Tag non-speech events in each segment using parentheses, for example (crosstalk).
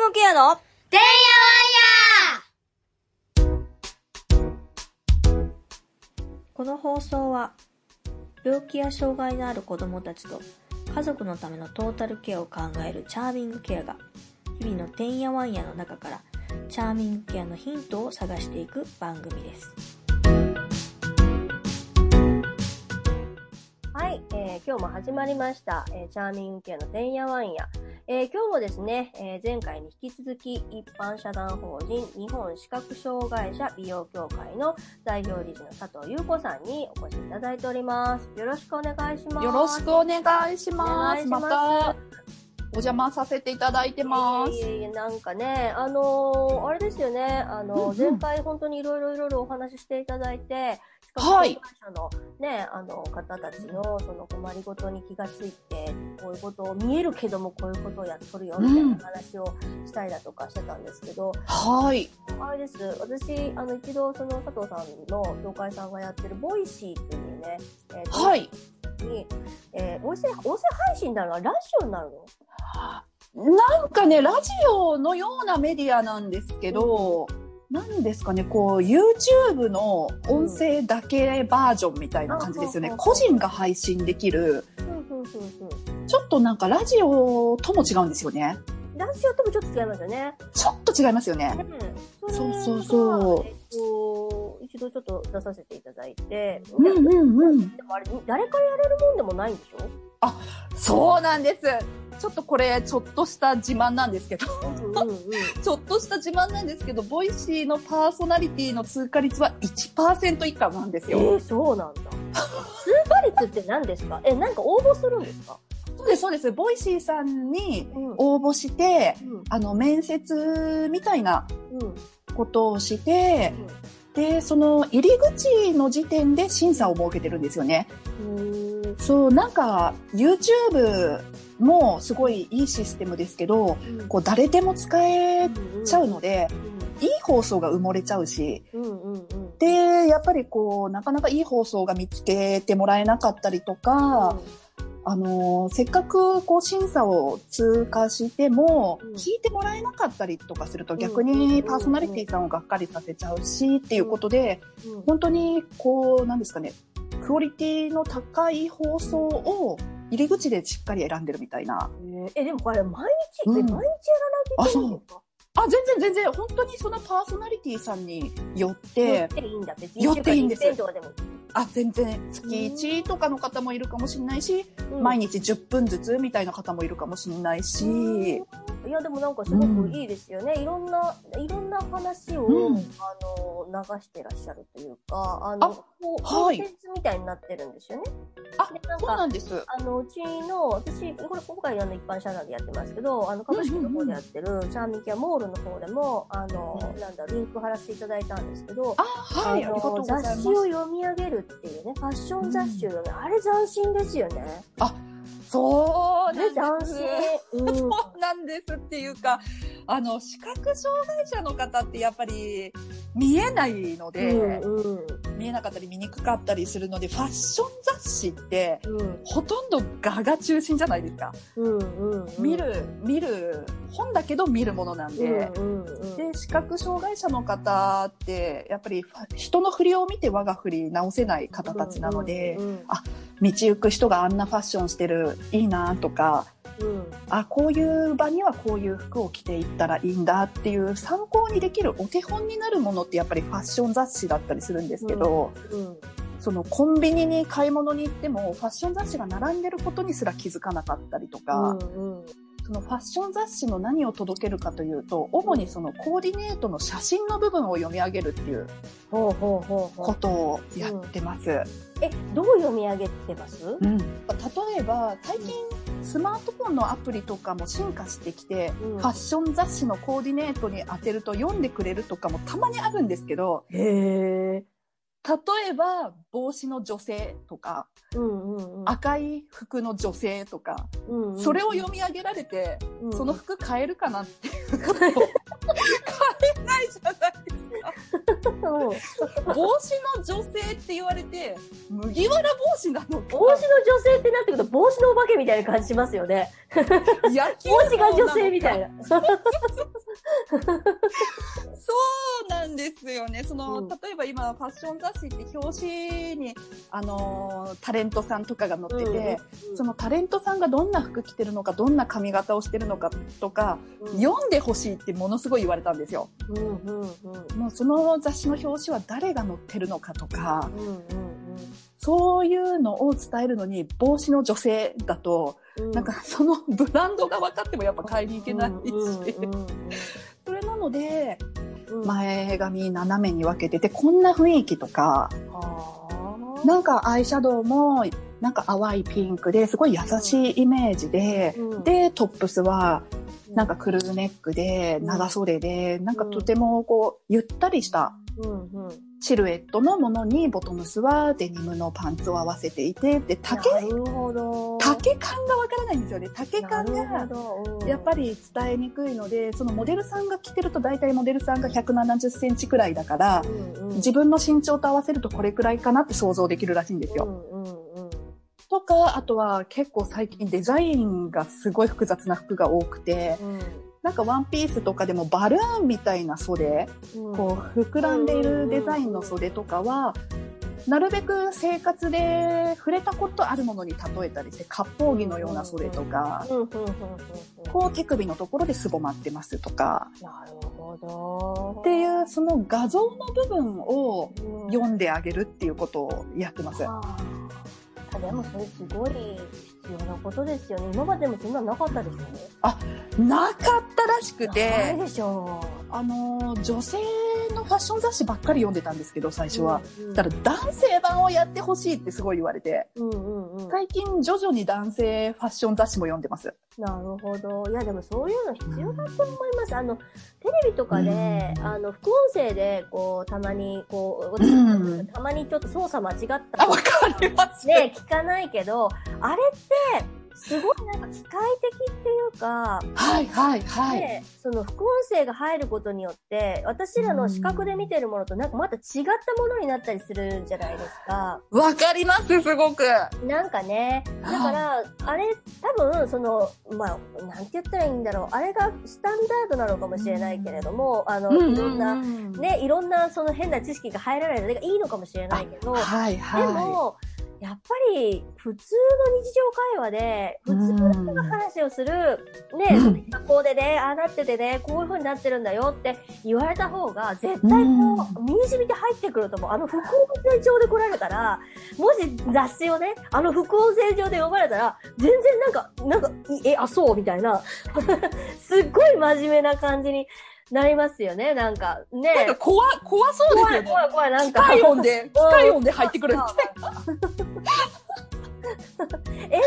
グケアのてんやわんやこの放送は病気や障害のある子供たちと家族のためのトータルケアを考えるチャーミングケアが日々のてんやわんやの中からチャーミングケアのヒントを探していく番組です。はい、えー今日も始まりました、えーチャーミングケアのてんやわんや。えー今日もですね、えー前回に引き続き一般社団法人日本視覚障害者美容協会の代表理事の佐藤優子さんにお越しいただいております。よろしくお願いします。よろしくお願いします。お願いしますまた、お邪魔させていただいてます。いえいえなんかね、あのーあれですよね、あのーうんうん前回本当にいろいろいろいろお話ししていただいて、はい障害者のね、あの方たちのその困りごとに気がついて、こういうことを見えるけどもこういうことをやっとるよ、みたいな話をしたりだとかしてたんですけど、はい。あれです、私、あの、一度その佐藤さんの協会さんがやってる Voicy っていうね、えーとはい。に、えー音声、音声配信になるの？はラジオになるの？なんかね、ラジオのようなメディアなんですけど、なんですかね、こう、YouTube の音声だけバージョンみたいな感じですよねうん。個人が配信できる、ふんふんふんふんちょっとなんかラジオとも違うんですよね。ラジオともちょっと違いますよね。ちょっと違いますよね。そそうそうそうえっと、一度ちょっと出させていただいて、うんうんうん。でもあれ、誰からやれるもんでもないんでしょ？そうなんです。ちょっとこれ、ちょっとした自慢なんですけど。うんうんうん。ちょっとした自慢なんですけど、ボイシーのパーソナリティの通過率は1%以下なんですえよ。ー、そうなんだ。通過率って何ですか？え、なんか応募するんですか？そうです、そうです。 Voicy さんにうん。応募して、うん。あの、面接みたいなうん。ことをして、で、その入り口の時点で審査を設けてるんですよね。うん。そう、なんか、YouTube もすごいいいシステムですけど、うん。こう、誰でも使えうんちゃうので、いい放送が埋もれちゃうし、うんうんうん。で、やっぱりこう、なかなかいい放送が見つけてもらえなかったりとか、あのーせっかくこう審査を通過しても、うん。聞いてもらえなかったりとかするとん。逆にパーソナリティさんをがっかりさせちゃうしっていうことで、うん。本当にこう、なんですかね、クオリティの高い放送を入り口でしっかり選んでるみたいな。え、でもこれ毎日、うん。え、毎日やらなきゃいけないんですか？あ、全然全然、本当にそのパーソナリティさんによっ、寄ってていいんだ、別に。寄っていいんです。とかでも。あ、全然。月1とかの方もいるかもしれないし、うん。毎日10分ずつみたいな方もいるかもしれないし、いや、でもなんかすごくいいですよね。いろんな、いろんな話を、うんあの、流してらっしゃるというか、あの、あこう、はいコンテンツみたいになってるんですよね。あで、なんそうか、なんです。あの、うちの、私、これ今回あの一般社団でやってますけど、あの、株式の方でやってる、チャーミンケアモールの方でも、あの、なんだ、リンク貼らせていただいたんですけど、あ、はい、あのりがとうございます。雑誌を読み上げるっていうね、ファッション雑誌を読む、あれ斬新ですよね。そうなんです。新。うん。そうなんですっていうか、あの、視覚障害者の方ってやっぱり見えないので、うんうん見えなかったり見にくかったりするので、ファッション雑誌ってうん。ほとんど画が中心じゃないですか。うんうんうん。見る、見る、本だけど見るものなんで、うんうんうんで、視覚障害者の方って、やっぱり人の振りを見て我が振り直せない方たちなので、うんうん道行く人があんなファッションしてる、いいなとか、うん。あ、こういう場にはこういう服を着ていったらいいんだっていう参考にできるお手本になるものってやっぱりファッション雑誌だったりするんですけど、うんそのコンビニに買い物に行ってもファッション雑誌が並んでることにすら気づかなかったりとか、うんうん。そのファッション雑誌の何を届けるかというと、主にそのコーディネートの写真の部分を読み上げるっていうことをやってます。えどう読み上げてます？うん、例えば最近スマートフォンのアプリとかも進化してきて、うん。ファッション雑誌のコーディネートに当てると読んでくれるとかもたまにあるんですけど例えば帽子の女性とかうんうんうん赤い服の女性とか、うんうんそれを読み上げられて、うんその服買えるかなっていうことを買えないじゃないですか。う (laughs) ん帽子の女性って言われて、麦わら帽子なのか。帽子の女性ってなってくると帽子のお化けみたいな感じしますよね。帽子が女性みたいな。な。(laughs) そうなんですよね。その、うん例えば今、ファッション雑誌って表紙に、あのータレントさんとかが載ってて、そのタレントさんがどんな服着てるのか、どんな髪型をしてるのかとか、うん。読んでほしいってものすごい言われたんですよ。うんうんうん。もうその雑誌の表紙は誰が載ってるのかとか、うんうんそういうのを伝えるのに、帽子の女性だと、うん。なんかそのブランドが分かってもやっぱ買いに行けないし、うんうんうんそれなので、うん。前髪斜めに分けてて、こんな雰囲気とか、はあなんかアイシャドウも、なんか淡いピンクですごい優しいイメージで、うん。で、トップスは、なんかクルーネックで、長袖で、なんかとてもこう、ゆったりしたうんうんシルエットのものに、ボトムスはデニムのパンツを合わせていて、で、丈。丈感がわからないんですよね。丈感がやっぱり伝えにくいので、そのモデルさんが着てると大体モデルさんが170センチくらいだから、うんうん自分の身長と合わせるとこれくらいかなって想像できるらしいんですよ。うんうんうんとか、あとは結構最近デザインがすごい複雑な服が多くて、なんかワンピースとかでもバルーンみたいな袖、うん。こう膨らんでいるデザインの袖とかは、なるべく生活で触れたことあるものに例えたりして、割烹着のような袖とか、うんうんうんうんうん。こう手首のところですぼまってますとか、なるほど。っていうその画像の部分をうん。読んであげるっていうことをやってます。あ。ーでもそれすごい必要なことですよね。今までもそんなのなかったですよね。なかったらしくないて、でしょあの、女性のファッション雑誌ばっかり読んでたんですけど、最う。初は。うんただ男性版をやってほしいってすごい言われて、うんうんうん。最近徐々に男性ファッション雑誌も読んでます。なるほど。いや、でもそういうの必要だと思います。あの、テレビとかで、うんあの、副音声で、こう、たまに、こう、うんたまにちょっと操作間違ったあ、わかります。ね、聞かないけど、あれって、すごいなんか機械的っていうか、はいはいはい。で、その副音声が入ることによって、私らの視覚で見てるものとなんかまた違ったものになったりするじゃないですか。わかります、すごく。なんかね、だから、あれ、多分、その、まあ、なんて言ったらいいんだろう。あれがスタンダードなのかもしれないけれども、あの、いろんな、ね、いろんなその変な知識が入らないのがいいのかもしれないけど、はいではも、やっぱり、普通の日常会話で、普通の人が話をする、ね、うん。学校でね、ああなっててね、こういう風になってるんだよって言われた方が、絶対こう、身に染みて入ってくると思う。あの副音声上で来られたら、もし雑誌をね、あの副音声上で読まれたら、全然なんか、なんか、いえ、あ、そう？みたいな、(laughs) すっごい真面目な感じになりますよね、なんか、い。ねなんか怖、怖そうですよね。怖い怖い、なん機か。械音で、機械音で入ってくる。エンタメ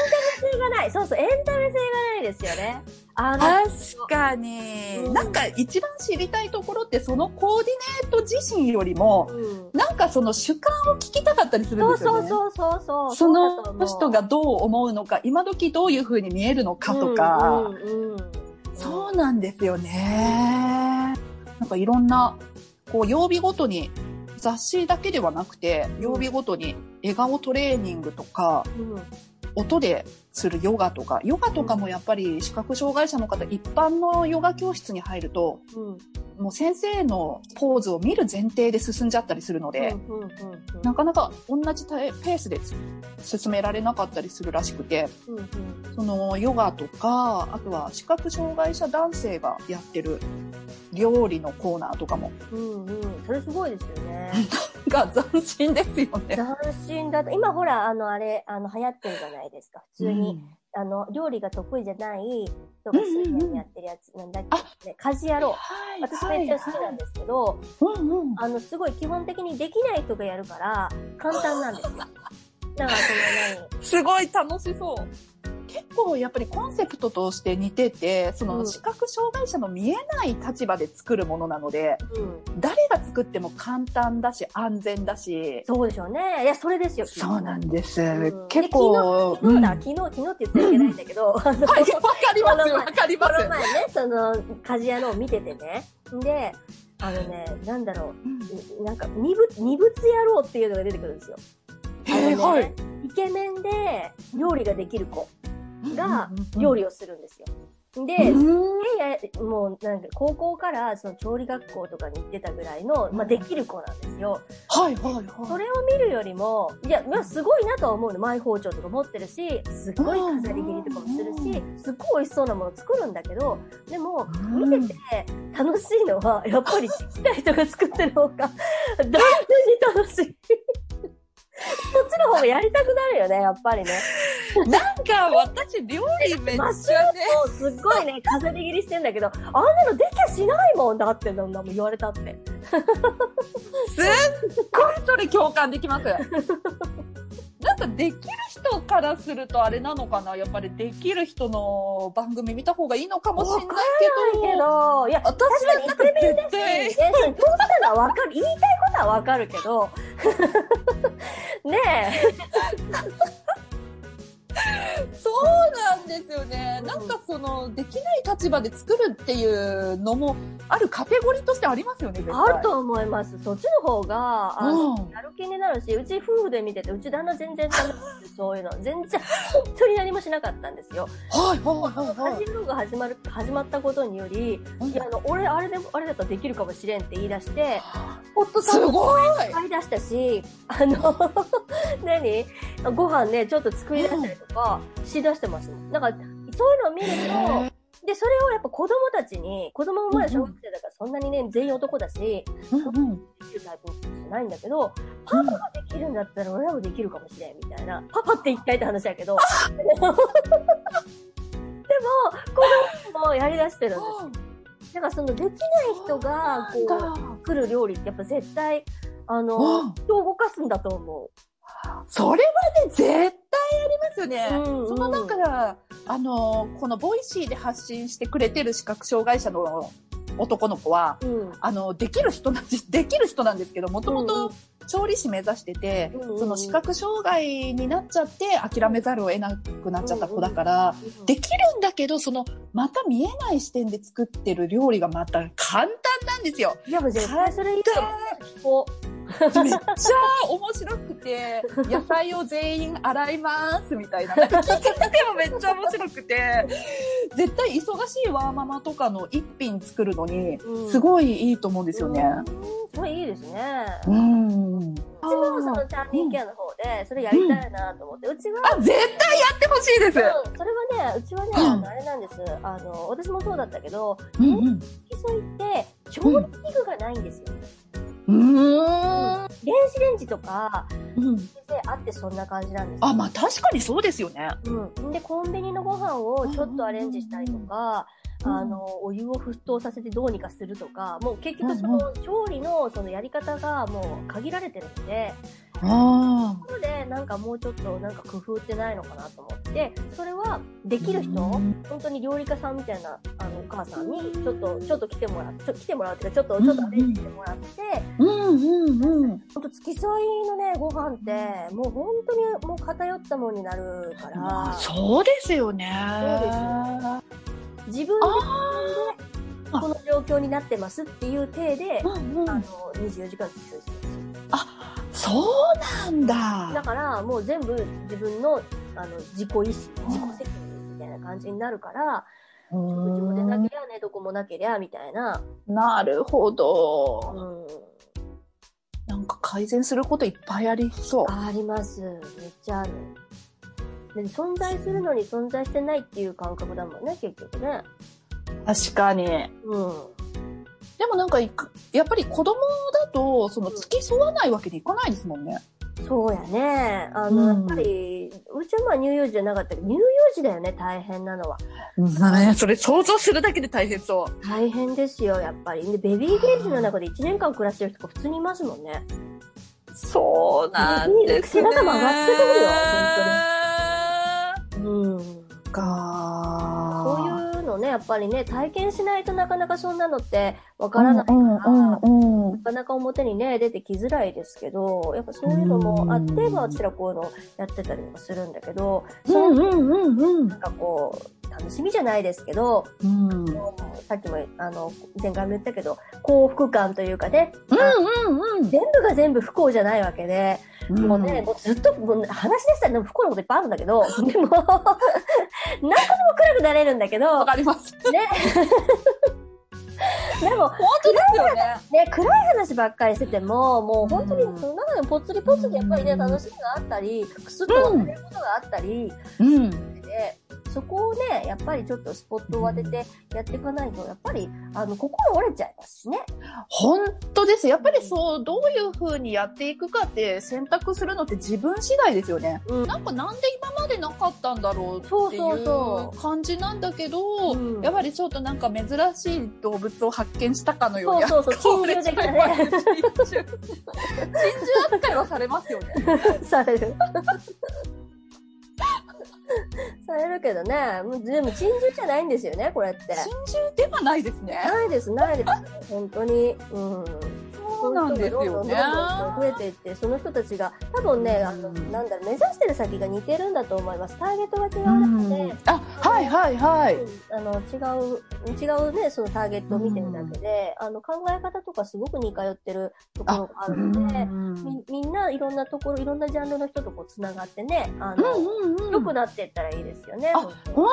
性がない。そうそう、エンタメ性がないですよね。あの、確かに、うんなんか一番知りたいところってそのコーディネート自身よりも、うんなんかその主観を聞きたかったりするんですよね。そうそうそうそう。その人がどう思うのか、今時どういう風に見えるのかとか、うんうんうんそうなんですよね。なんかいろんな、こう曜日ごとに、雑誌だけではなくて、曜日ごとに笑顔トレーニングとか、うん。音でするヨガとか、ヨガとかもやっぱり視覚障害者の方、一般のヨガ教室に入ると、うんもう先生のポーズを見る前提で進んじゃったりするので、うんうんうんなかなか同じペースで進められなかったりするらしくて、うんうんそのヨガとか、あとは視覚障害者男性がやってる料理のコーナーとかも、うんうんそれすごいですよね。が斬新ですよね。斬新だと、今ほら、あの、あれ、あの、流行ってるじゃないですか。普通に、あの、料理が得意じゃない人が水面やってるやつ、なんだっけ、ね、家事やろう。はい私めっちゃ好きなんですけど、うんうん。あの、すごい基本的にできない人がやるから、簡単なんですよ。(laughs) だから、その何？すごい楽しそう。結構やっぱりコンセプトとして似てて、そうんの視覚障害者の見えない立場で作るものなので、うん。誰が作っても簡単だし安全だし、そうでしょうね。いや、それですよ。そうなんです。うん結構、昨日だ、うん昨日、昨日って言ってはいけないんだけど、あの、はい、わかります、わかります。この前ね、その、家事屋のを見ててね。で、あのね、なんだろうなんか、二物、二物野郎っていうのが出てくるんですよ。ねはい。イケメンで料理ができる子がうん料理をするんですよ。で、うんいやもうなんか高校からその調理学校とかに行ってたぐらいの、まあ、できる子なんですよ。はいはいはい。それを見るよりも、いや、まあ、すごいなとは思うの。マイ包丁とか持ってるし、すっごい飾り切りとかもするし、すっごい美味しそうなもの作るんだけど、でも、見てて楽しいのは、やっぱりちっちゃい人が作ってる方が、(laughs) 断然に楽しい。こっちの方がやりたくなるよね、やっぱりね。なんか私料理めっちゃね。(laughs) すっごいね、飾り切りしてんだけど、あんなのできゃしないもんだって、なんだもん言われたって。すっごいそれ共感できます。なんかできる人からするとあれなのかな？やっぱりできる人の番組見た方がいいのかもしれないだけど。けど、いや、私はなんか絶対。え、そう、したのはわかる。言いたいことはわかるけど、(laughs) ねそうなんですよね。なんかその、できない立場で作るっていうのも、あるカテゴリーとしてありますよね。あると思います。そっちの方が、あの、うんやる気になるし、うち夫婦で見てて、うち旦那全然ダメですよ (laughs) そういうの。全然、本当に何もしなかったんですよ。はいはいはいはい。家事が始まる、始まったことにより、うんいや、あの、俺、あれで、あれだったらできるかもしれんって言い出して、ホットサすンドごい買い出したし、あの、(laughs) 何？ご飯ね、ちょっと作り出したりとかしだしてます。だから、そういうのを見ると、で、それをやっぱ子供たちに、子供もまだ小学生だからそんなにね、全員男だし、うんうん。できるタイプじゃないんだけど、パパができるんだったら俺らもできるかもしれん、みたいな。パパって言いたいって話だけど。でも、子供もやりだしてるんですよ。だからそのできない人が、こう、作る料理ってやっぱ絶対、あの、うん人を動かすんだと思それはね、絶対ありますよね。うんうんそのなんか、あの、この Voicy で発信してくれてる視覚障害者の男の子は、う。うん。あの、できる人なんです、(laughs) できる人なんですけど、もともうんと調理師目指してて、うんうんその視覚障害になっちゃって諦めざるを得なくなっちゃった子だから、できるんだけど、その、また見えない視点で作ってる料理がまた簡単なんですよ。いや、もう絶対それいいと。めっちゃ面白くて、野菜を全員洗いますみたいな。聞いててもめっちゃ面白くて、絶対忙しいワーママとかの一品作るのに、うんすごいいいと思うんですよね。うんそれいいですね。う。うんちもそのチャーミンケアの方で、それやりたいなと思って、うちは、あ、絶対やってほしいです。うんそれはね、うちはね、うんあの、あれなんです。あの、私もそうだったけど、うんうん。付き添いって、調理器具がないんですよ。うーん。電子レンジとかうん。であってそんな感じなんですよあ、まあ確かにそうですよね。うん。で、コンビニのご飯をちょっとアレンジしたりとか、うんあの、お湯を沸騰させてどうにかするとか、もう結局その調理のそのやり方がもう限られてるので、あなので、なんかもうちょっとなんか工夫ってないのかなと思って、それはできる人、うん。本当に料理家さんみたいなあのお母さんにちょっと、ちょっと来てもらって、ちょ来てもらうっていうか、ちょっと、ちょっとアレンジしてもらって、うんうんうん。本当付き添いのね、ご飯って、もう本当にもう偏ったものになるから、そうですよね。自分であこの状況になってますっていう体で、あ、の、24時間付き添いするんですよ。そうなんだだ。から、もう全部自分の、あの、自己意思、自己責任みたいな感じになるから、う食事も出なんけりゃ寝床もなけりゃ、みたいな。なるほうど。ん。なんか改善することいっぱいありそう。あります。めっちゃある。で存在するのに存在してないっていう感覚だもんね、結局ね。確かに。うん。でもなんかやっぱり子供だと、その付き添わないわけにいかないですもんね。そうやね。あの、うんやっぱり、うちはまあ乳幼児じゃなかったけど、乳幼児だよね、大変なのは。ね、それ想像するだけで大変そう。大変ですよ、やっぱり。で、ベビーケージの中で1年間暮らしてる人が普通にいますもんね。そうなんですね。背中曲がってくるようん。かそういうのね、やっぱりね、体験しないとなかなかそんなのってわからないから、なかなか表にね、出てきづらいですけど、やっぱそういうのもあって、うんまあ、私らこういうのやってたりもするんだけど、うんうんうなんかこう、楽しみじゃないですけど、うん。さっきも、あの、前回も言ったけど、幸福感というかね、うんうん全部が全部不幸じゃないわけで、うん。もうね、もうずっと、もう話し出したらでも不幸なこといっぱいあるんだけど、でも、何個でも暗くなれるんだけどわ、かります。ね。でも、本当ですよね。ね、暗い話ばっかりしてても、もう本当にうんその中でもぽつりぽつりやっぱりね、うん楽しみがあったり、くすっと忘れることがあったり、うん。で、そこをね、やっぱりちょっとスポットを当ててやっていかないと、やっぱり、あの、心折れちゃいますしね。本当です。やっぱりそう、どういう風にやっていくかって選択するのって自分次第ですよね。うんなんかなんで今までなかったんだろうっていそう感じなんだけど、うんやっぱりちょっとなんか珍しい動物を発見したかのように。そうそうそう、珍獣的なね、珍獣扱いはされますよね。(laughs) される。(laughs) されるけどね、もうでも珍獣じゃないんですよね、これって。珍獣ではないですね。ないです、ないです。本当に。うん。そうなんですよね。増えていって、その人たちが、多分ね、あの、うんなんだろう、目指してる先が似てるんだと思います。ターゲットが違ううんだけで、あ、はいはいはい。あの、違う、違うね、そのターゲットを見てるだけで、あの、考え方とかすごく似通ってるところがあるので、みみんないろんなところ、いろんなジャンルの人とこう繋がってね、あの、良くなっていったらいいですよね。本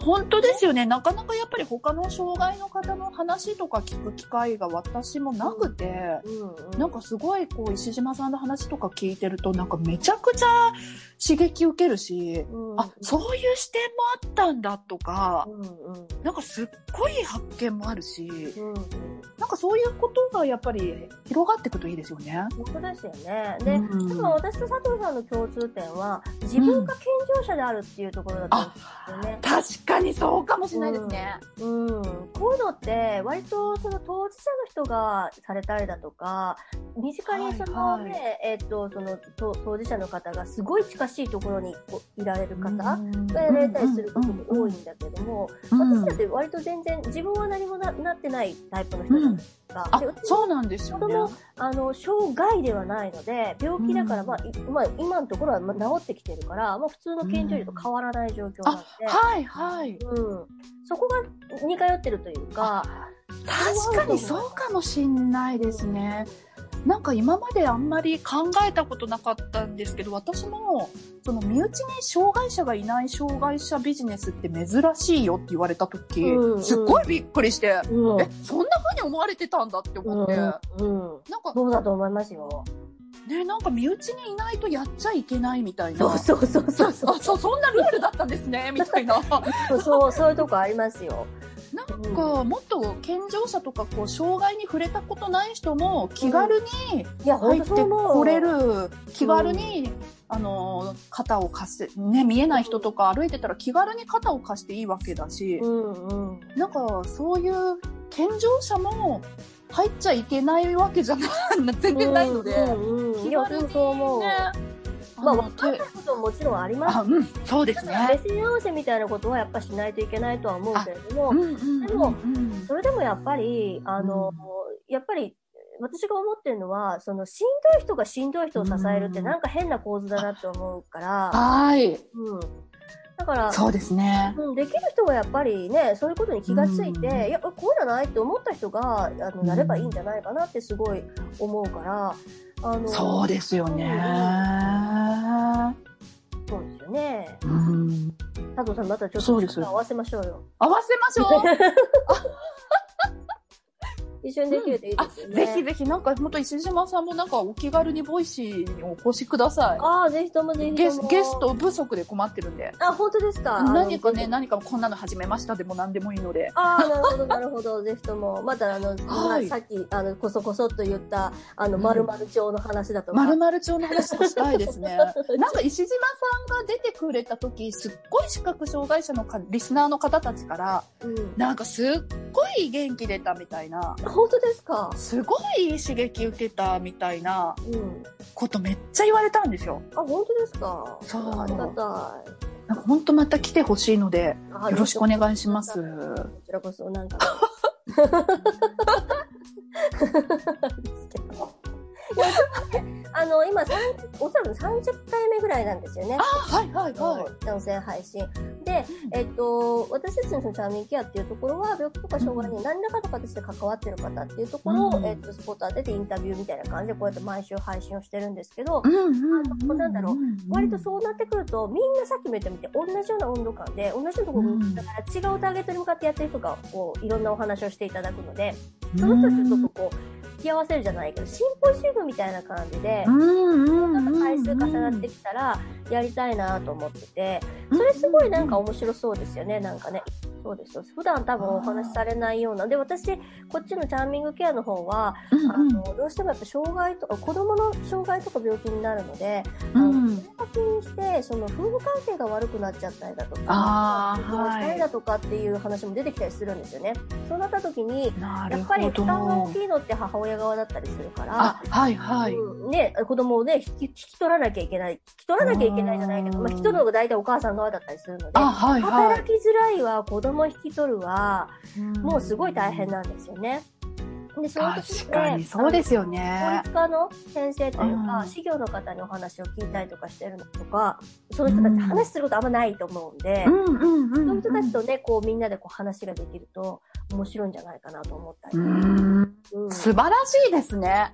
当、本当ですよね。なかなかやっぱり他の障害の方の話とか聞く機会が私もなくて、うんうん、なんかすごいこう石島さんの話とか聞いてるとなんかめちゃくちゃ刺激受けるし、うん、あ、そういう視点もあったんだとかう、んうんなんかすっごい発見もあるし、うんうん、なんかそういうことがやっぱり広がっていくといいですよね。本当ですよね。で、うん多分私と佐藤さんの共通点は、自分が健常者であるっていうところだと思うんですよね。確かにそうかもしれないですね。うん、こういうのって割とその当事者の人がされたりだとか身近にそのね、はい。はいえっとそのと当事者の方がすごい近しいところにこういられる方がうんやられたりすることも多いんだけども、うん。私だって割と全然自分は何もななってないタイプの人なん。ですが、あで私、そうなんですよね。あの障害ではないので病気だから、うん。まあいまあ、今のところはまあ治ってきてるから、まあ、普通の健常児と変わらない状況なんで。はいはい。うん、そこが似通ってるというか、確かにそうかもしんないですね。なんか今まであんまり考えたことなかったんですけど、私も、その身内に障害者がいない障害者ビジネスって珍しいよって言われた時、うんうんすっごいびっくりして、うんえ、そんな風に思われてたんだって思って、うん、なんかそうだと思いますよ。ね、なんか身内にいないとやっちゃいけないみたいな。そうそうそうそうそうあ、そう、そんなルールだったんですね、みたいな。(laughs) そうそういうとこありますよ。なんか、もっと健常者とか、こう、障害に触れたことない人も気軽に入って。これる、気軽に、あの、肩を貸して、ね、見えない人とか歩いてたら気軽に肩を貸していいわけだしう、んうん。なんか、そういう健常者も入っちゃいけないわけじゃない、(laughs) 全然ないので、気軽に。ね、まあ、分かんないことももちろんあります。あ、うん、そうですね。目線合わせみたいなことはやっぱしないといけないとは思うけれども、うんうんでもうん。それでもやっぱり、あの、やっぱり、私が思ってるのは、その、しんどい人がしんどい人を支えるってうん。なんか変な構図だなって思うから、はい。うん。だから、そうですね。うん、できる人がやっぱりね、そういうことに気がついて、うんいや、こうじゃないって思った人が、あの、やればいいんじゃないかなってすごい思うから、あの、そうですよね。そうですよね。うん。佐藤さん、またちょっと合わせましょうよ。合わせましょう。(laughs) 一緒にできるといいあですよね。ぜひぜひ、なんか、本当石島さんもなんかお気軽に Voicy にお越しくださああ、ぜひともぜい。ひ。ゲスゲスト不足で困ってるんで。あ、本当ですか？何かね、何かこんなの始めましたでも何でもいいので。ああ、なるほど、なるほど。ぜひとも。(laughs) また、あの、はいさっき、あの、こそこそっと言った、あの、うんまるまる帳の話だとか。まるまる町の話とかしたいですね。(laughs) なんか石島さんが出てくれた時、すっごい視覚障害者のかリスナーの方たちから、うん。なんかすっごい元気出たみたいな、本当ですか？すごいいい刺激受けたみたいなうん。ことめっちゃ言われたんですよ。あ、本当ですか？そうありがたなんか本当また来てほしいので、よろしくお願いします。こちらこそ、なんか。(laughs) あの、の、今、三おそらく30回目ぐらいなんですよね。あ、はいはいはい。音声配信。で、えっと、私たちのチャーミングケアっていうところは、病気とか障害に何らかの形で関わってる方っていうところを、うん。えっと、スポット当ててインタビューみたいな感じで、こうやって毎週配信をしてるんですけど、うんうんあなんだろう。割とそうなってくると、みんなさっきも言ったみたいに同じような温度感で、同じようなところに、だから違うターゲットに向かってやってる人が、こう、いろんなお話をしていただくので、その人たちとちょっとこう、引き合わせるじゃないけど、シンポジウムみたいな感じで、うんうんうんうん回数重なってきたら、やりたいなと思ってて、それすごいなんか面白そうですよね、なんかね。そうですよ。普段多分お話しされないような。で、私、こっちのチャーミングケアの方は、うんあの、どうしてもやっぱ障害とか、子供の障害とか病気になるので、あの、うんそれが気にして、その夫婦関係が悪くなっちゃったりだとか、あー結婚したりだとかっていう話も出てきたりするんですよね。そうなった時に、やっぱり負。担が大きいのって母親側だったりするから、あ、はいはい。うんね、子供をね、引き引き取らなきゃいけない。引き取らなきゃいけないじゃないけど、うんまあ、引き取るのが大体お母さん側だったりするので、あ、はいは働きづらいわ、子供引き取るわ、い。もうすごい大変なんですよね。で、その時確かにそうですよ法ね。律家の先生というか、うん事業の方にお話を聞いたりとかしてるのとか、その人たち話することあんまないと思うんで、うんうんうんそういう人たちとね、こうみんなでこう話ができると面白いんじゃないかなと思ったり。うんうん素晴らしいですね。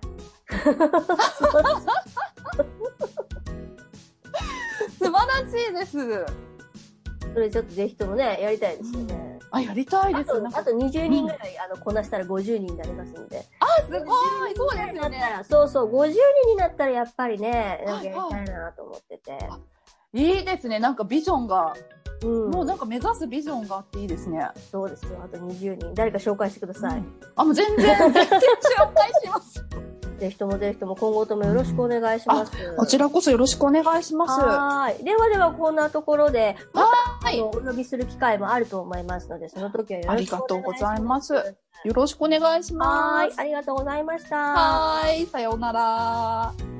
素晴らしいです。それちょっとぜひともね、やりたいですよね。あ、やりたいです。あと、あと20人ぐらい、あの、こなしたら50人になりますんで。あ、すごい。そうですよね。そうそう、50人になったらやっぱりね、なんかやりたいなと思ってて。いいですね。なんかビジョンが、うん。もうなんか目指すビジョンがあっていいですね。そうですよ。あと20人。誰か紹介してください。あ、もう全然、全然紹介します。(laughs) ぜひともぜひとも今後ともよろしくお願いします。こちらこそよろしくお願いします。はーい。ではではこんなところで、また、はいお呼びする機会もあると思いますので、その時はよろしくお願いします。ありがとうございますよろしくお願いしはます。ーい。ありがとうございました。はーい。さようなら。